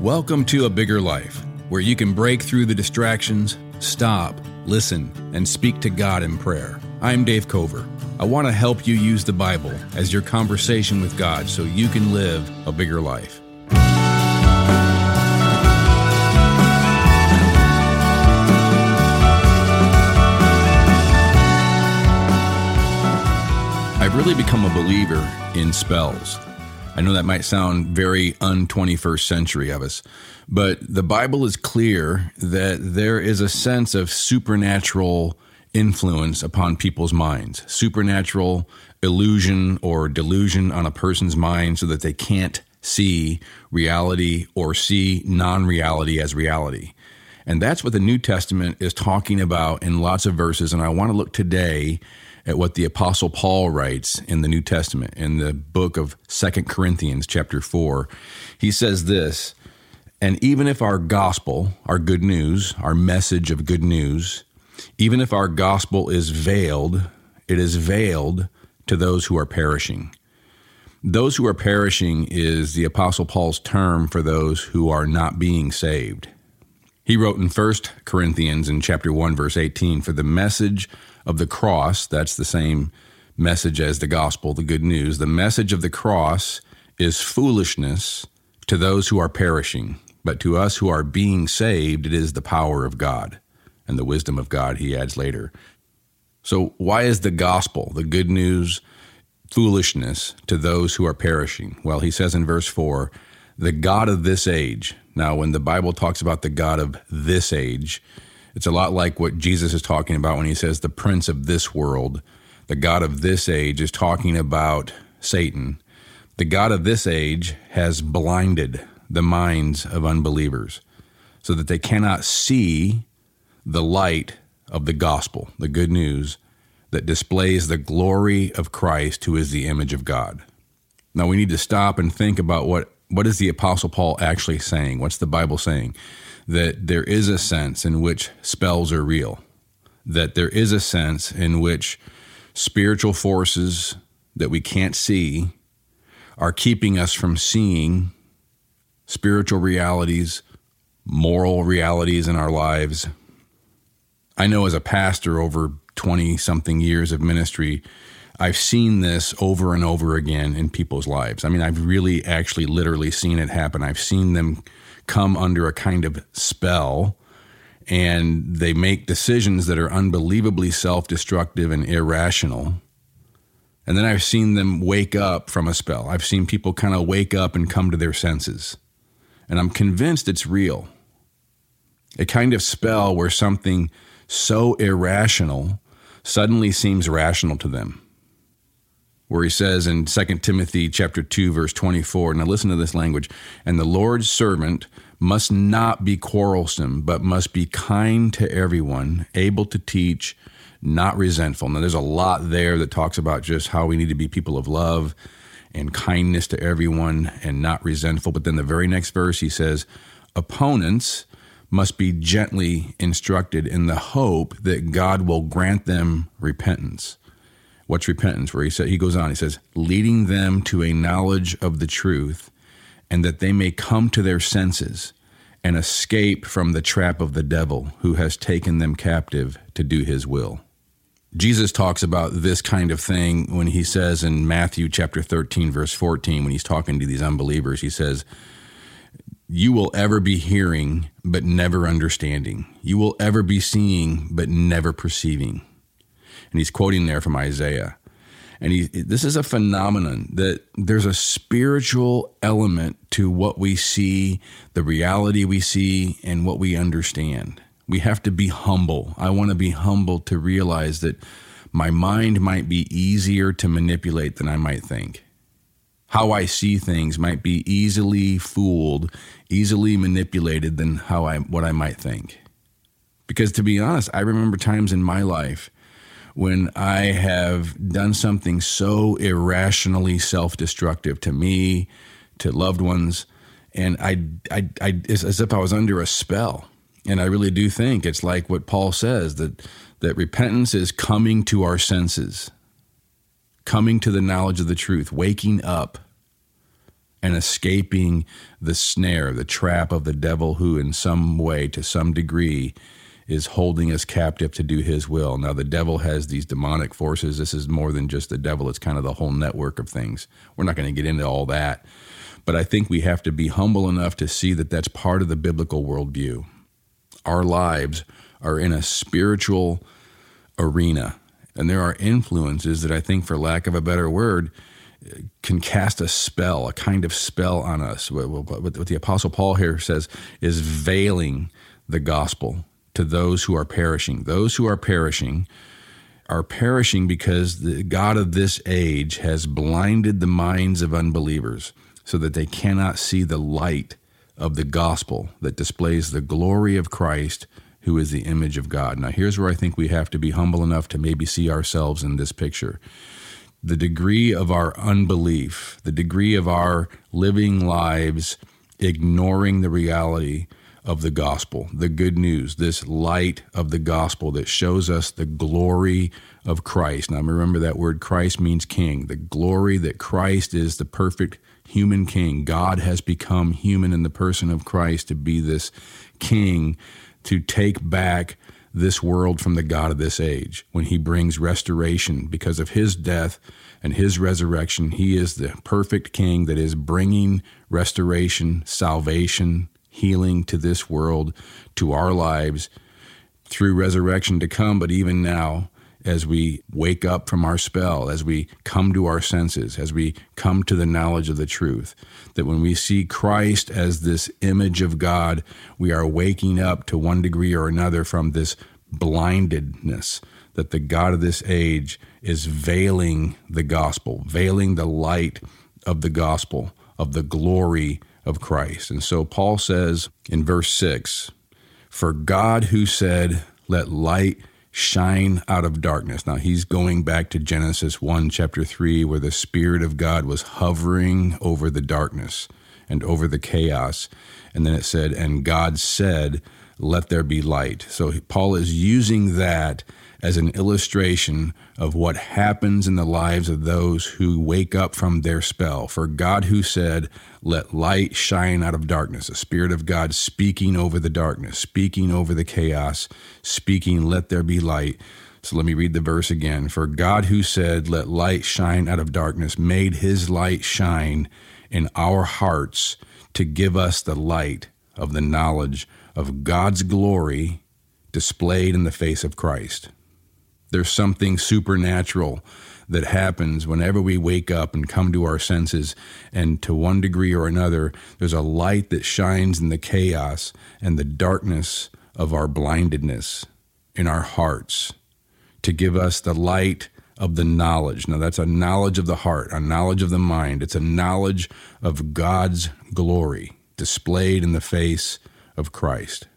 Welcome to A Bigger Life, where you can break through the distractions, stop, listen, and speak to God in prayer. I'm Dave Cover. I want to help you use the Bible as your conversation with God so you can live a bigger life. I've really become a believer in spells. I know that might sound very un 21st century of us, but the Bible is clear that there is a sense of supernatural influence upon people's minds, supernatural illusion or delusion on a person's mind so that they can't see reality or see non reality as reality. And that's what the New Testament is talking about in lots of verses. And I want to look today at what the apostle Paul writes in the New Testament in the book of Second Corinthians chapter 4. He says this, and even if our gospel, our good news, our message of good news, even if our gospel is veiled, it is veiled to those who are perishing. Those who are perishing is the apostle Paul's term for those who are not being saved. He wrote in 1 Corinthians in chapter 1 verse 18 for the message of the cross, that's the same message as the gospel, the good news. The message of the cross is foolishness to those who are perishing, but to us who are being saved, it is the power of God and the wisdom of God, he adds later. So, why is the gospel, the good news, foolishness to those who are perishing? Well, he says in verse 4 the God of this age. Now, when the Bible talks about the God of this age, it's a lot like what Jesus is talking about when he says the prince of this world. The God of this age is talking about Satan. The God of this age has blinded the minds of unbelievers so that they cannot see the light of the gospel, the good news that displays the glory of Christ, who is the image of God. Now we need to stop and think about what, what is the Apostle Paul actually saying? What's the Bible saying? That there is a sense in which spells are real, that there is a sense in which spiritual forces that we can't see are keeping us from seeing spiritual realities, moral realities in our lives. I know as a pastor over 20 something years of ministry, I've seen this over and over again in people's lives. I mean, I've really actually literally seen it happen. I've seen them come under a kind of spell and they make decisions that are unbelievably self destructive and irrational. And then I've seen them wake up from a spell. I've seen people kind of wake up and come to their senses. And I'm convinced it's real. A kind of spell where something so irrational suddenly seems rational to them. Where he says in 2 Timothy chapter 2 verse 24, now listen to this language, and the Lord's servant must not be quarrelsome, but must be kind to everyone, able to teach, not resentful. Now, there's a lot there that talks about just how we need to be people of love and kindness to everyone and not resentful. But then the very next verse, he says, opponents must be gently instructed in the hope that God will grant them repentance. What's repentance? Where he said he goes on, he says, leading them to a knowledge of the truth and that they may come to their senses and escape from the trap of the devil who has taken them captive to do his will. Jesus talks about this kind of thing when he says in Matthew chapter 13 verse 14 when he's talking to these unbelievers he says you will ever be hearing but never understanding you will ever be seeing but never perceiving and he's quoting there from Isaiah and he, this is a phenomenon that there's a spiritual element to what we see, the reality we see, and what we understand. We have to be humble. I want to be humble to realize that my mind might be easier to manipulate than I might think. How I see things might be easily fooled, easily manipulated than how I what I might think. Because to be honest, I remember times in my life when I have done something so irrationally self destructive to me, to loved ones, and I, I, I, as if I was under a spell. And I really do think it's like what Paul says that, that repentance is coming to our senses, coming to the knowledge of the truth, waking up and escaping the snare, the trap of the devil, who in some way, to some degree, is holding us captive to do his will. Now, the devil has these demonic forces. This is more than just the devil, it's kind of the whole network of things. We're not going to get into all that. But I think we have to be humble enough to see that that's part of the biblical worldview. Our lives are in a spiritual arena, and there are influences that I think, for lack of a better word, can cast a spell, a kind of spell on us. What, the Apostle Paul here says is veiling the gospel to those who are perishing. Those who are perishing are perishing because the God of this age has blinded the minds of unbelievers so that they cannot see the light of the gospel that displays the glory of Christ, who is the image of God. Now, here's where I think we have to be humble enough to maybe see ourselves in this picture the degree of our unbelief, the degree of our living lives ignoring the reality of the gospel, the good news, this light of the gospel that shows us the glory of Christ. Now, remember that word Christ means king, the glory that Christ is the perfect human king. God has become human in the person of Christ to be this king, to take back this world from the God of this age. When he brings restoration because of his death and his resurrection, he is the perfect king that is bringing restoration, salvation, healing to this world, to our lives through resurrection to come, but even now as we wake up from our spell, as we come to our senses, as we come to the knowledge of the truth, that when we see Christ as this image of God, we are waking up to one degree or another from this blindedness that the God of this age is veiling the gospel, veiling the light of the gospel, of the glory of Christ. And so Paul says in verse 6 For God who said, Let light shine out of darkness. Now he's going back to Genesis 1, chapter 3, where the Spirit of God was hovering over the darkness and over the chaos. And then it said, And God said, Let there be light. So Paul is using that as an illustration of what happens in the lives of those who wake up from their spell. For God, who said, Let light shine out of darkness, the Spirit of God speaking over the darkness, speaking over the chaos, speaking, Let there be light. So let me read the verse again. For God, who said, Let light shine out of darkness, made his light shine in our hearts to give us the light of the knowledge of God's glory displayed in the face of Christ. There's something supernatural that happens whenever we wake up and come to our senses. And to one degree or another, there's a light that shines in the chaos and the darkness of our blindedness in our hearts to give us the light of the knowledge. Now, that's a knowledge of the heart, a knowledge of the mind. It's a knowledge of God's glory displayed in the face of Christ.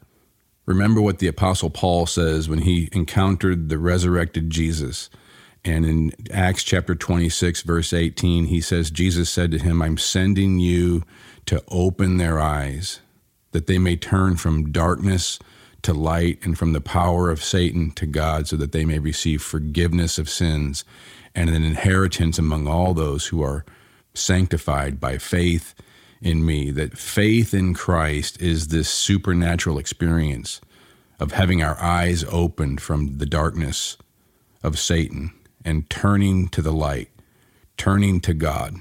Remember what the Apostle Paul says when he encountered the resurrected Jesus. And in Acts chapter 26, verse 18, he says, Jesus said to him, I'm sending you to open their eyes, that they may turn from darkness to light and from the power of Satan to God, so that they may receive forgiveness of sins and an inheritance among all those who are sanctified by faith in me, that faith in Christ is this supernatural experience of having our eyes opened from the darkness of Satan and turning to the light, turning to God.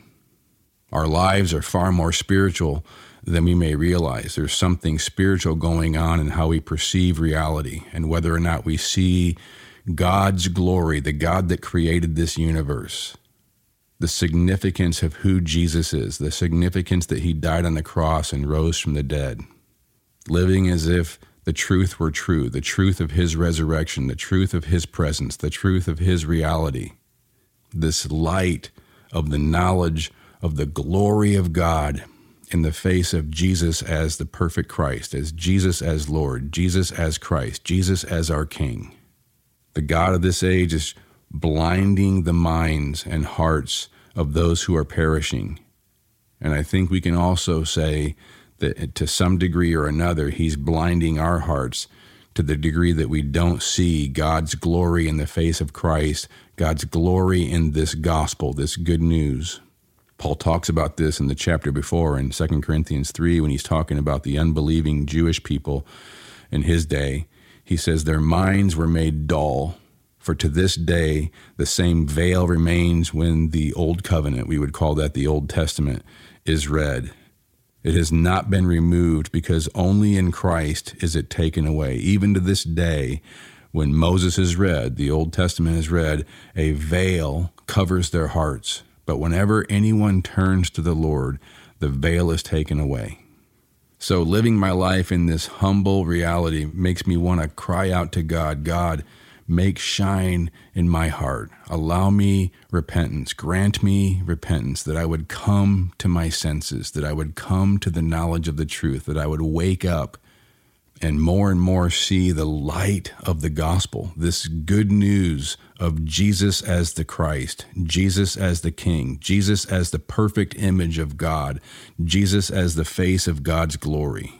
Our lives are far more spiritual than we may realize. There's something spiritual going on in how we perceive reality and whether or not we see God's glory, the God that created this universe, the significance of who Jesus is, the significance that he died on the cross and rose from the dead, living as if the truth were true, the truth of his resurrection, the truth of his presence, the truth of his reality, this light of the knowledge of the glory of God in the face of Jesus as the perfect Christ, as Jesus as Lord, Jesus as Christ, Jesus as our King. The God of this age is blinding the minds and hearts of those who are perishing. And I think we can also say that to some degree or another, He's blinding our hearts to the degree that we don't see God's glory in the face of Christ, God's glory in this gospel, this good news. Paul talks about this in the chapter before in 2 Corinthians 3 when he's talking about the unbelieving Jewish people in his day. He says, Their minds were made dull, for to this day the same veil remains when the Old Covenant, we would call that the Old Testament, is read. It has not been removed because only in Christ is it taken away. Even to this day, when Moses is read, the Old Testament is read, a veil covers their hearts. But whenever anyone turns to the Lord, the veil is taken away. So, living my life in this humble reality makes me want to cry out to God God, make shine in my heart. Allow me repentance. Grant me repentance that I would come to my senses, that I would come to the knowledge of the truth, that I would wake up and more and more see the light of the gospel, this good news of Jesus as the Christ, Jesus as the King, Jesus as the perfect image of God, Jesus as the face of God's glory.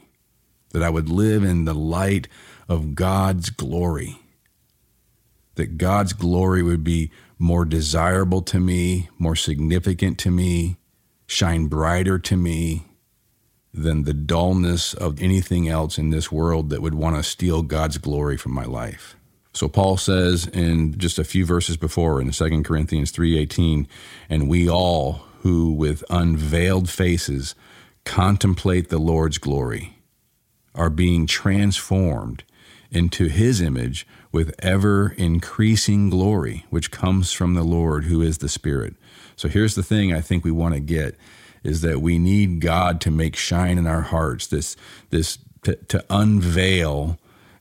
That I would live in the light of God's glory. That God's glory would be more desirable to me, more significant to me, shine brighter to me, than the dullness of anything else in this world that would want to steal God's glory from my life. So Paul says in just a few verses before in 2 Corinthians 3:18, and we all who with unveiled faces contemplate the Lord's glory are being transformed into his image with ever increasing glory which comes from the Lord who is the Spirit. So here's the thing I think we want to get is that we need God to make shine in our hearts, this, this to, to unveil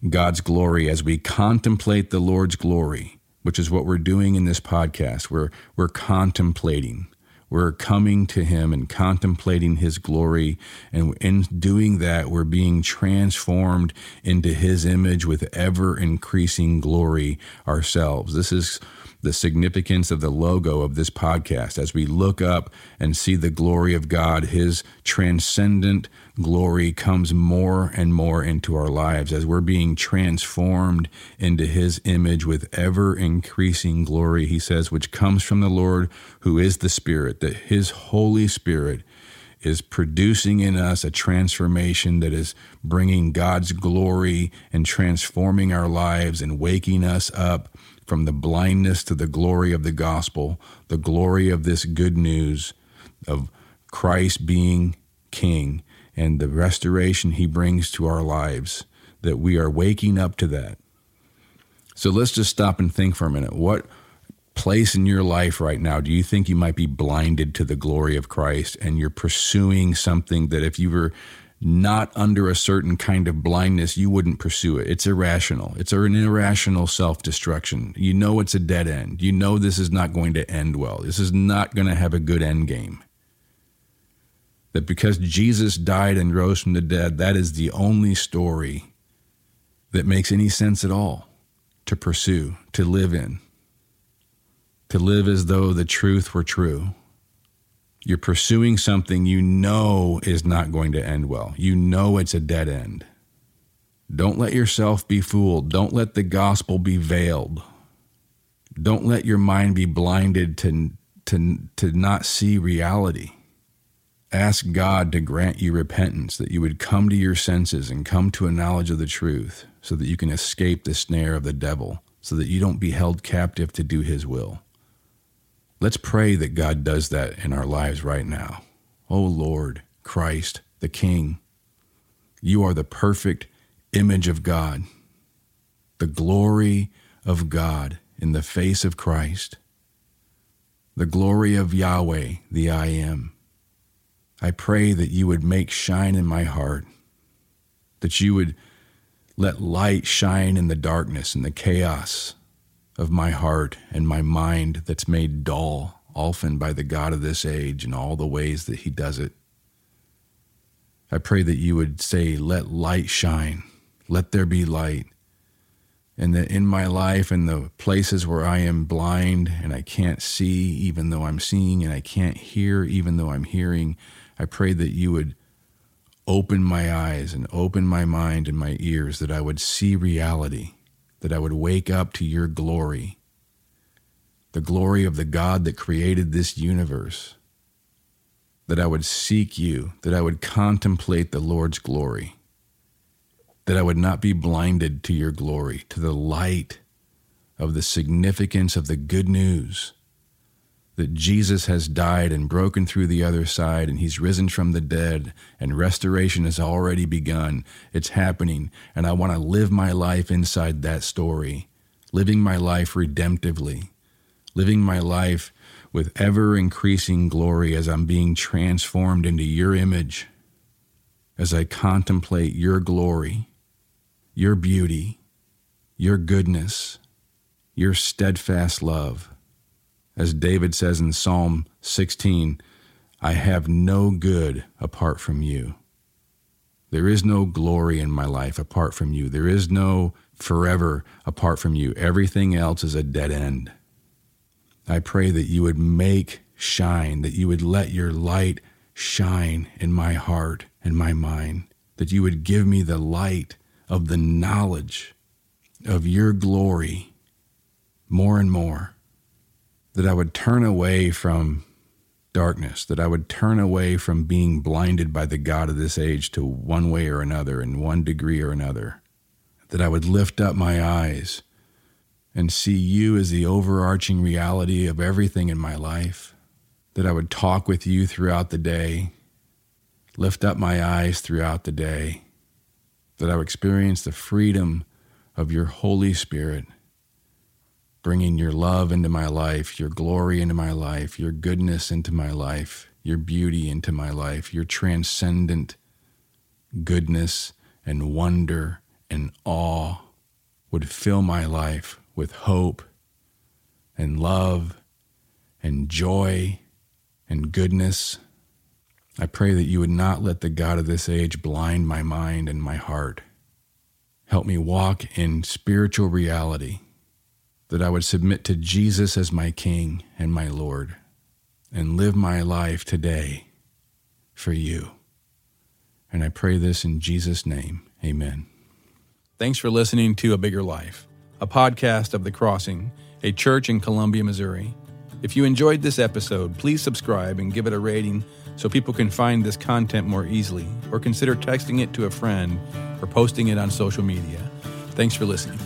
God's glory as we contemplate the Lord's glory, which is what we're doing in this podcast. We're, we're contemplating. We're coming to Him and contemplating His glory. And in doing that, we're being transformed into His image with ever increasing glory ourselves. This is the significance of the logo of this podcast as we look up and see the glory of God, His transcendent glory comes more and more into our lives as we're being transformed into His image with ever increasing glory, He says, which comes from the Lord who is the Spirit, that His Holy Spirit is producing in us a transformation that is bringing God's glory and transforming our lives and waking us up from the blindness to the glory of the gospel, the glory of this good news of Christ being King and the restoration he brings to our lives, that we are waking up to that. So let's just stop and think for a minute. What place in your life right now do you think you might be blinded to the glory of Christ and you're pursuing something that if you were not under a certain kind of blindness, you wouldn't pursue it. It's irrational. It's an irrational self destruction. You know it's a dead end. You know this is not going to end well. This is not going to have a good end game. That because Jesus died and rose from the dead, that is the only story that makes any sense at all to pursue, to live in, to live as though the truth were true you're pursuing something you know is not going to end well. You know it's a dead end. Don't let yourself be fooled. Don't let the gospel be veiled. Don't let your mind be blinded to, to, to not see reality. Ask God to grant you repentance, that you would come to your senses and come to a knowledge of the truth, so that you can escape the snare of the devil, so that you don't be held captive to do his will. Let's pray that God does that in our lives right now. Oh Lord, Christ, the King, you are the perfect image of God, the glory of God in the face of Christ, the glory of Yahweh, the I am. I pray that you would make shine in my heart, that you would let light shine in the darkness and the chaos of my heart and my mind that's made dull often by the God of this age and all the ways that he does it. I pray that you would say, Let light shine, let there be light. And that in my life and the places where I am blind and I can't see even though I'm seeing and I can't hear even though I'm hearing, I pray that you would open my eyes and open my mind and my ears that I would see reality that I would wake up to your glory, the glory of the God that created this universe, that I would seek you, that I would contemplate the Lord's glory, that I would not be blinded to your glory, to the light of the significance of the good news that Jesus has died and broken through the other side and he's risen from the dead and restoration has already begun. It's happening. And I want to live my life inside that story, living my life redemptively, living my life with ever increasing glory as I'm being transformed into your image, as I contemplate your glory, your beauty, your goodness, your steadfast love. As David says in Psalm 16, I have no good apart from you. There is no glory in my life apart from you. There is no forever apart from you. Everything else is a dead end. I pray that you would make shine, that you would let your light shine in my heart and my mind, that you would give me the light of the knowledge of your glory more and more that I would turn away from darkness, that I would turn away from being blinded by the God of this age to one way or another, in one degree or another, that I would lift up my eyes and see you as the overarching reality of everything in my life, that I would talk with you throughout the day, lift up my eyes throughout the day, that I would experience the freedom of your Holy Spirit bringing your love into my life, your glory into my life, your goodness into my life, your beauty into my life, your transcendent goodness and wonder and awe would fill my life with hope and love and joy and goodness. I pray that you would not let the God of this age blind my mind and my heart. Help me walk in spiritual reality that I would submit to Jesus as my King and my Lord and live my life today for you. And I pray this in Jesus' name. Amen. Thanks for listening to A Bigger Life, a podcast of The Crossing, a church in Columbia, Missouri. If you enjoyed this episode, please subscribe and give it a rating so people can find this content more easily, or consider texting it to a friend or posting it on social media. Thanks for listening.